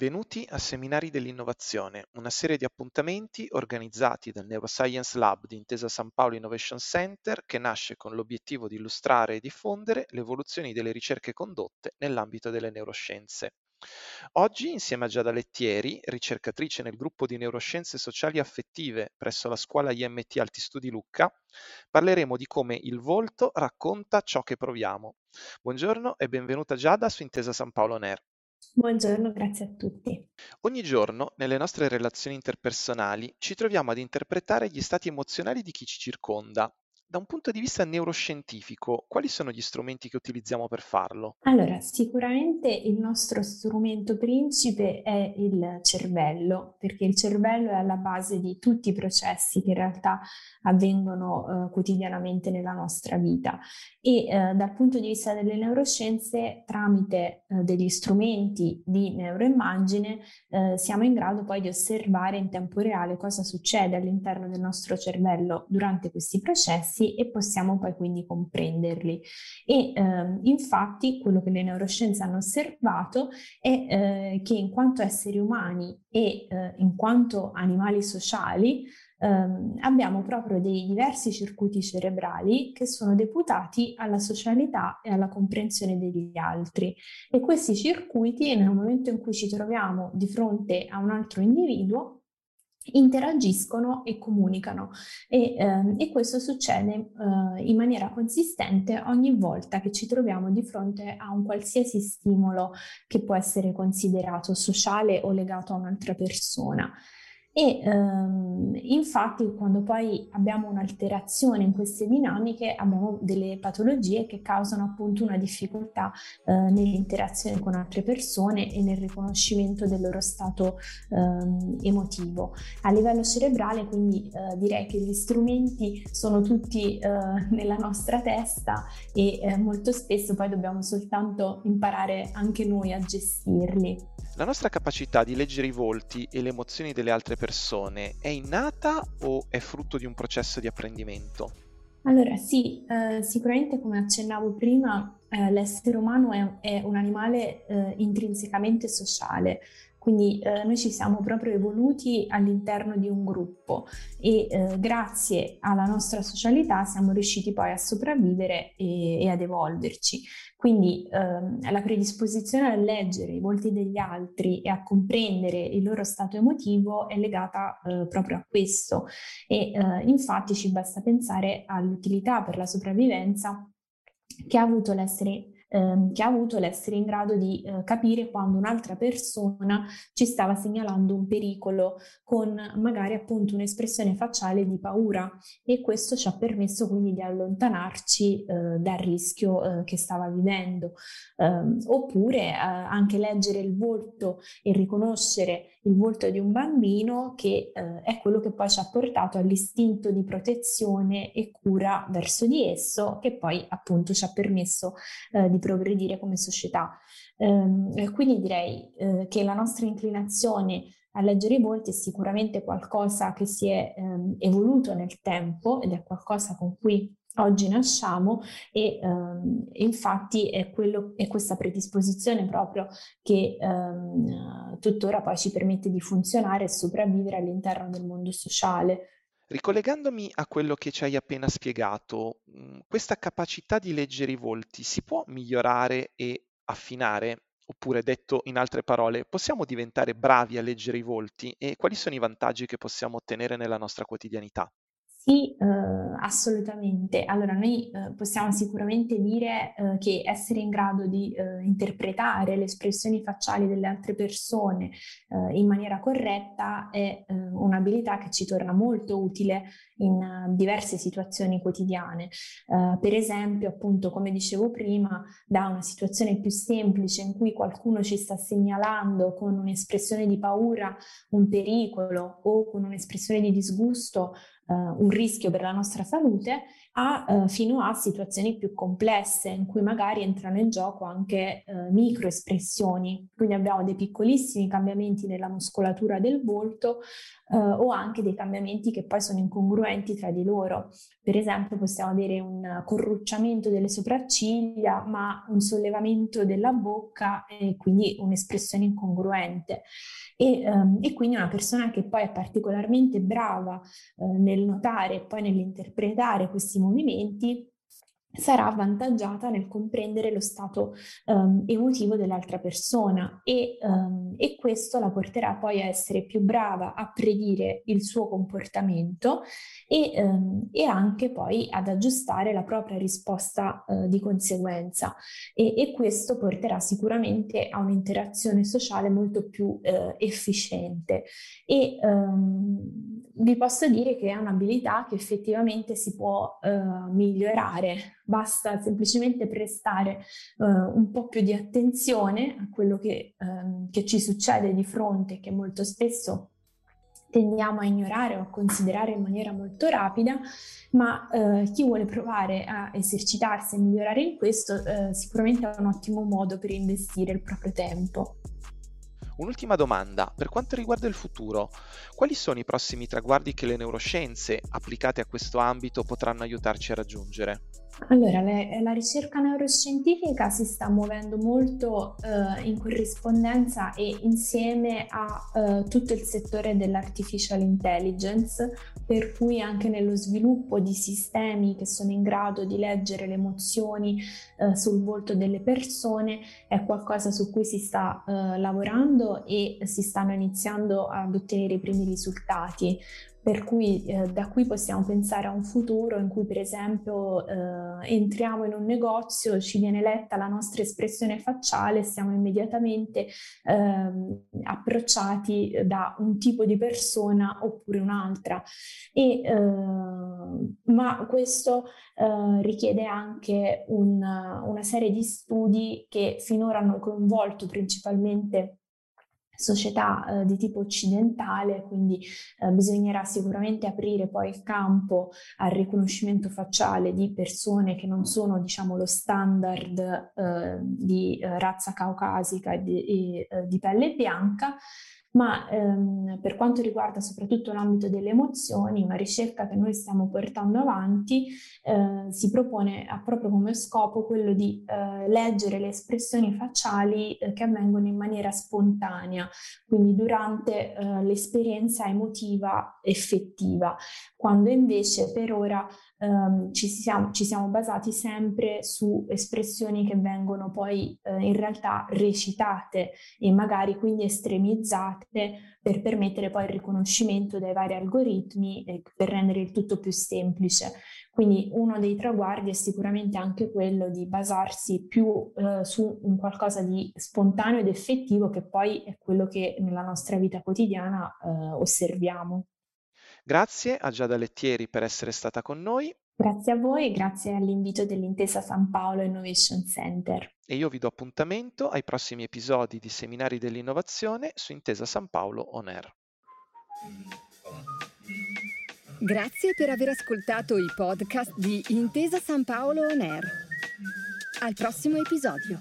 Benvenuti a Seminari dell'Innovazione, una serie di appuntamenti organizzati dal Neuroscience Lab di Intesa San Paolo Innovation Center che nasce con l'obiettivo di illustrare e diffondere le evoluzioni delle ricerche condotte nell'ambito delle neuroscienze. Oggi, insieme a Giada Lettieri, ricercatrice nel gruppo di neuroscienze sociali e affettive presso la scuola IMT Alti Studi Lucca, parleremo di come il volto racconta ciò che proviamo. Buongiorno e benvenuta Giada su Intesa San Paolo NER. Buongiorno, grazie a tutti. Ogni giorno, nelle nostre relazioni interpersonali, ci troviamo ad interpretare gli stati emozionali di chi ci circonda da un punto di vista neuroscientifico, quali sono gli strumenti che utilizziamo per farlo? Allora, sicuramente il nostro strumento principe è il cervello, perché il cervello è alla base di tutti i processi che in realtà avvengono eh, quotidianamente nella nostra vita e eh, dal punto di vista delle neuroscienze, tramite eh, degli strumenti di neuroimmagine, eh, siamo in grado poi di osservare in tempo reale cosa succede all'interno del nostro cervello durante questi processi processi e possiamo poi quindi comprenderli. E eh, infatti quello che le neuroscienze hanno osservato è eh, che in quanto esseri umani e eh, in quanto animali sociali, Um, abbiamo proprio dei diversi circuiti cerebrali che sono deputati alla socialità e alla comprensione degli altri e questi circuiti nel momento in cui ci troviamo di fronte a un altro individuo interagiscono e comunicano e, ehm, e questo succede eh, in maniera consistente ogni volta che ci troviamo di fronte a un qualsiasi stimolo che può essere considerato sociale o legato a un'altra persona. E ehm, infatti quando poi abbiamo un'alterazione in queste dinamiche abbiamo delle patologie che causano appunto una difficoltà eh, nell'interazione con altre persone e nel riconoscimento del loro stato ehm, emotivo. A livello cerebrale quindi eh, direi che gli strumenti sono tutti eh, nella nostra testa e eh, molto spesso poi dobbiamo soltanto imparare anche noi a gestirli. La nostra capacità di leggere i volti e le emozioni delle altre persone è innata o è frutto di un processo di apprendimento? Allora sì, eh, sicuramente come accennavo prima, eh, l'essere umano è, è un animale eh, intrinsecamente sociale, quindi eh, noi ci siamo proprio evoluti all'interno di un gruppo e eh, grazie alla nostra socialità siamo riusciti poi a sopravvivere e, e ad evolverci. Quindi ehm, la predisposizione a leggere i volti degli altri e a comprendere il loro stato emotivo è legata eh, proprio a questo e eh, infatti ci basta pensare all'utilità per la sopravvivenza che ha avuto l'essere ehm, che ha avuto l'essere in grado di eh, capire quando un'altra persona ci stava segnalando un pericolo con magari appunto un'espressione facciale di paura e questo ci ha permesso quindi di allontanarci eh, dal rischio eh, che stava vivendo. Ehm, oppure eh, anche leggere il volto e riconoscere il volto di un bambino che eh, è quello che poi ci ha portato all'istinto di protezione e cura verso di esso che poi appunto ci ha permesso eh, di progredire come società. Eh, quindi direi eh, che la nostra inclinazione a leggere i volti è sicuramente qualcosa che si è ehm, evoluto nel tempo ed è qualcosa con cui oggi nasciamo e ehm, infatti è, quello, è, questa predisposizione proprio che ehm, tuttora poi ci permette di funzionare e sopravvivere all'interno del mondo sociale. Ricollegandomi a quello che ci hai appena spiegato, mhmm, questa capacità di leggere i volti si può migliorare e affinare? Oppure detto in altre parole, possiamo diventare bravi a leggere i volti e quali sono i vantaggi che possiamo ottenere nella nostra quotidianità? Sì, eh, assolutamente. Allora, noi eh, possiamo sicuramente dire eh, che essere in grado di eh, interpretare le espressioni facciali delle altre persone eh, in maniera corretta è eh, un'abilità che ci torna molto utile in diverse situazioni quotidiane. per esempio, appunto, come dicevo prima, da una situazione più semplice in cui qualcuno ci sta segnalando con un'espressione di paura un pericolo o con un'espressione di disgusto un rischio per la nostra salute, a, eh, fino a situazioni più complesse in cui magari entrano in gioco anche eh, microespressioni. Quindi abbiamo dei piccolissimi cambiamenti nella muscolatura del volto eh, o anche dei cambiamenti che poi sono incongruenti tra di loro. Per esempio possiamo avere un corrucciamento delle sopracciglia ma un sollevamento della bocca e quindi un'espressione incongruente. E, um, e, quindi una persona che poi è particolarmente brava uh, nel notare e poi nell'interpretare questi movimenti sarà avvantaggiata nel comprendere lo stato um, emotivo dell'altra persona e, um, e, questo la porterà poi a essere più brava a predire il suo comportamento e, um, e anche poi ad aggiustare la propria risposta uh, di conseguenza. E, e, questo porterà sicuramente a un'interazione sociale molto più uh, efficiente. E vi posso dire che è un'abilità che effettivamente si può uh, migliorare basta semplicemente prestare uh, un po' più di attenzione a quello che, um, che ci succede di fronte, che molto spesso tendiamo a ignorare o a considerare in maniera molto rapida, ma eh, chi vuole provare a esercitarsi e migliorare in questo eh, sicuramente è un ottimo modo per investire il proprio tempo. Un'ultima domanda, per quanto riguarda il futuro, quali sono i prossimi traguardi che le neuroscienze applicate a questo ambito potranno aiutarci a raggiungere? Allora, le, la ricerca neuroscientifica si sta muovendo molto eh, in corrispondenza e insieme a eh, tutto il settore dell'artificial intelligence, per cui anche nello sviluppo di sistemi che sono in grado di leggere le emozioni eh, sul volto delle persone è qualcosa su cui si sta eh, e si stanno iniziando ad ottenere i primi risultati. Per cui eh, da qui possiamo pensare a un futuro in cui per esempio eh, entriamo in un negozio, ci viene letta la nostra espressione facciale, siamo immediatamente eh, approcciati da un tipo di persona oppure un'altra. E, eh, ma questo eh, richiede anche un, una serie di studi che finora hanno coinvolto principalmente società eh, di tipo occidentale, quindi eh, bisognerà sicuramente aprire poi il campo al riconoscimento facciale di persone che non sono diciamo lo standard eh, di eh, razza caucasica e di, e, eh, di pelle bianca, ma ehm, per quanto riguarda soprattutto l'ambito delle emozioni, una ricerca che noi stiamo portando avanti eh, si propone ha proprio come scopo quello di eh, leggere le espressioni facciali eh, che avvengono in maniera spontanea, quindi durante eh, l'esperienza emotiva effettiva, quando invece per ora Um, ci, siamo, ci, siamo, basati sempre su espressioni che vengono poi uh, in realtà recitate e magari quindi estremizzate per permettere poi il riconoscimento dai vari algoritmi e per rendere il tutto più semplice. Quindi uno dei traguardi è sicuramente anche quello di basarsi più uh, su un qualcosa di spontaneo ed effettivo che poi è quello che nella nostra vita quotidiana uh, osserviamo. Grazie a Giada Lettieri per essere stata con noi. Grazie a voi e grazie all'invito dell'Intesa San Paolo Innovation Center. E io vi do appuntamento ai prossimi episodi di Seminari dell'Innovazione su Intesa San Paolo On Air. Grazie per aver ascoltato i podcast di Intesa San Paolo On Air. Al prossimo episodio.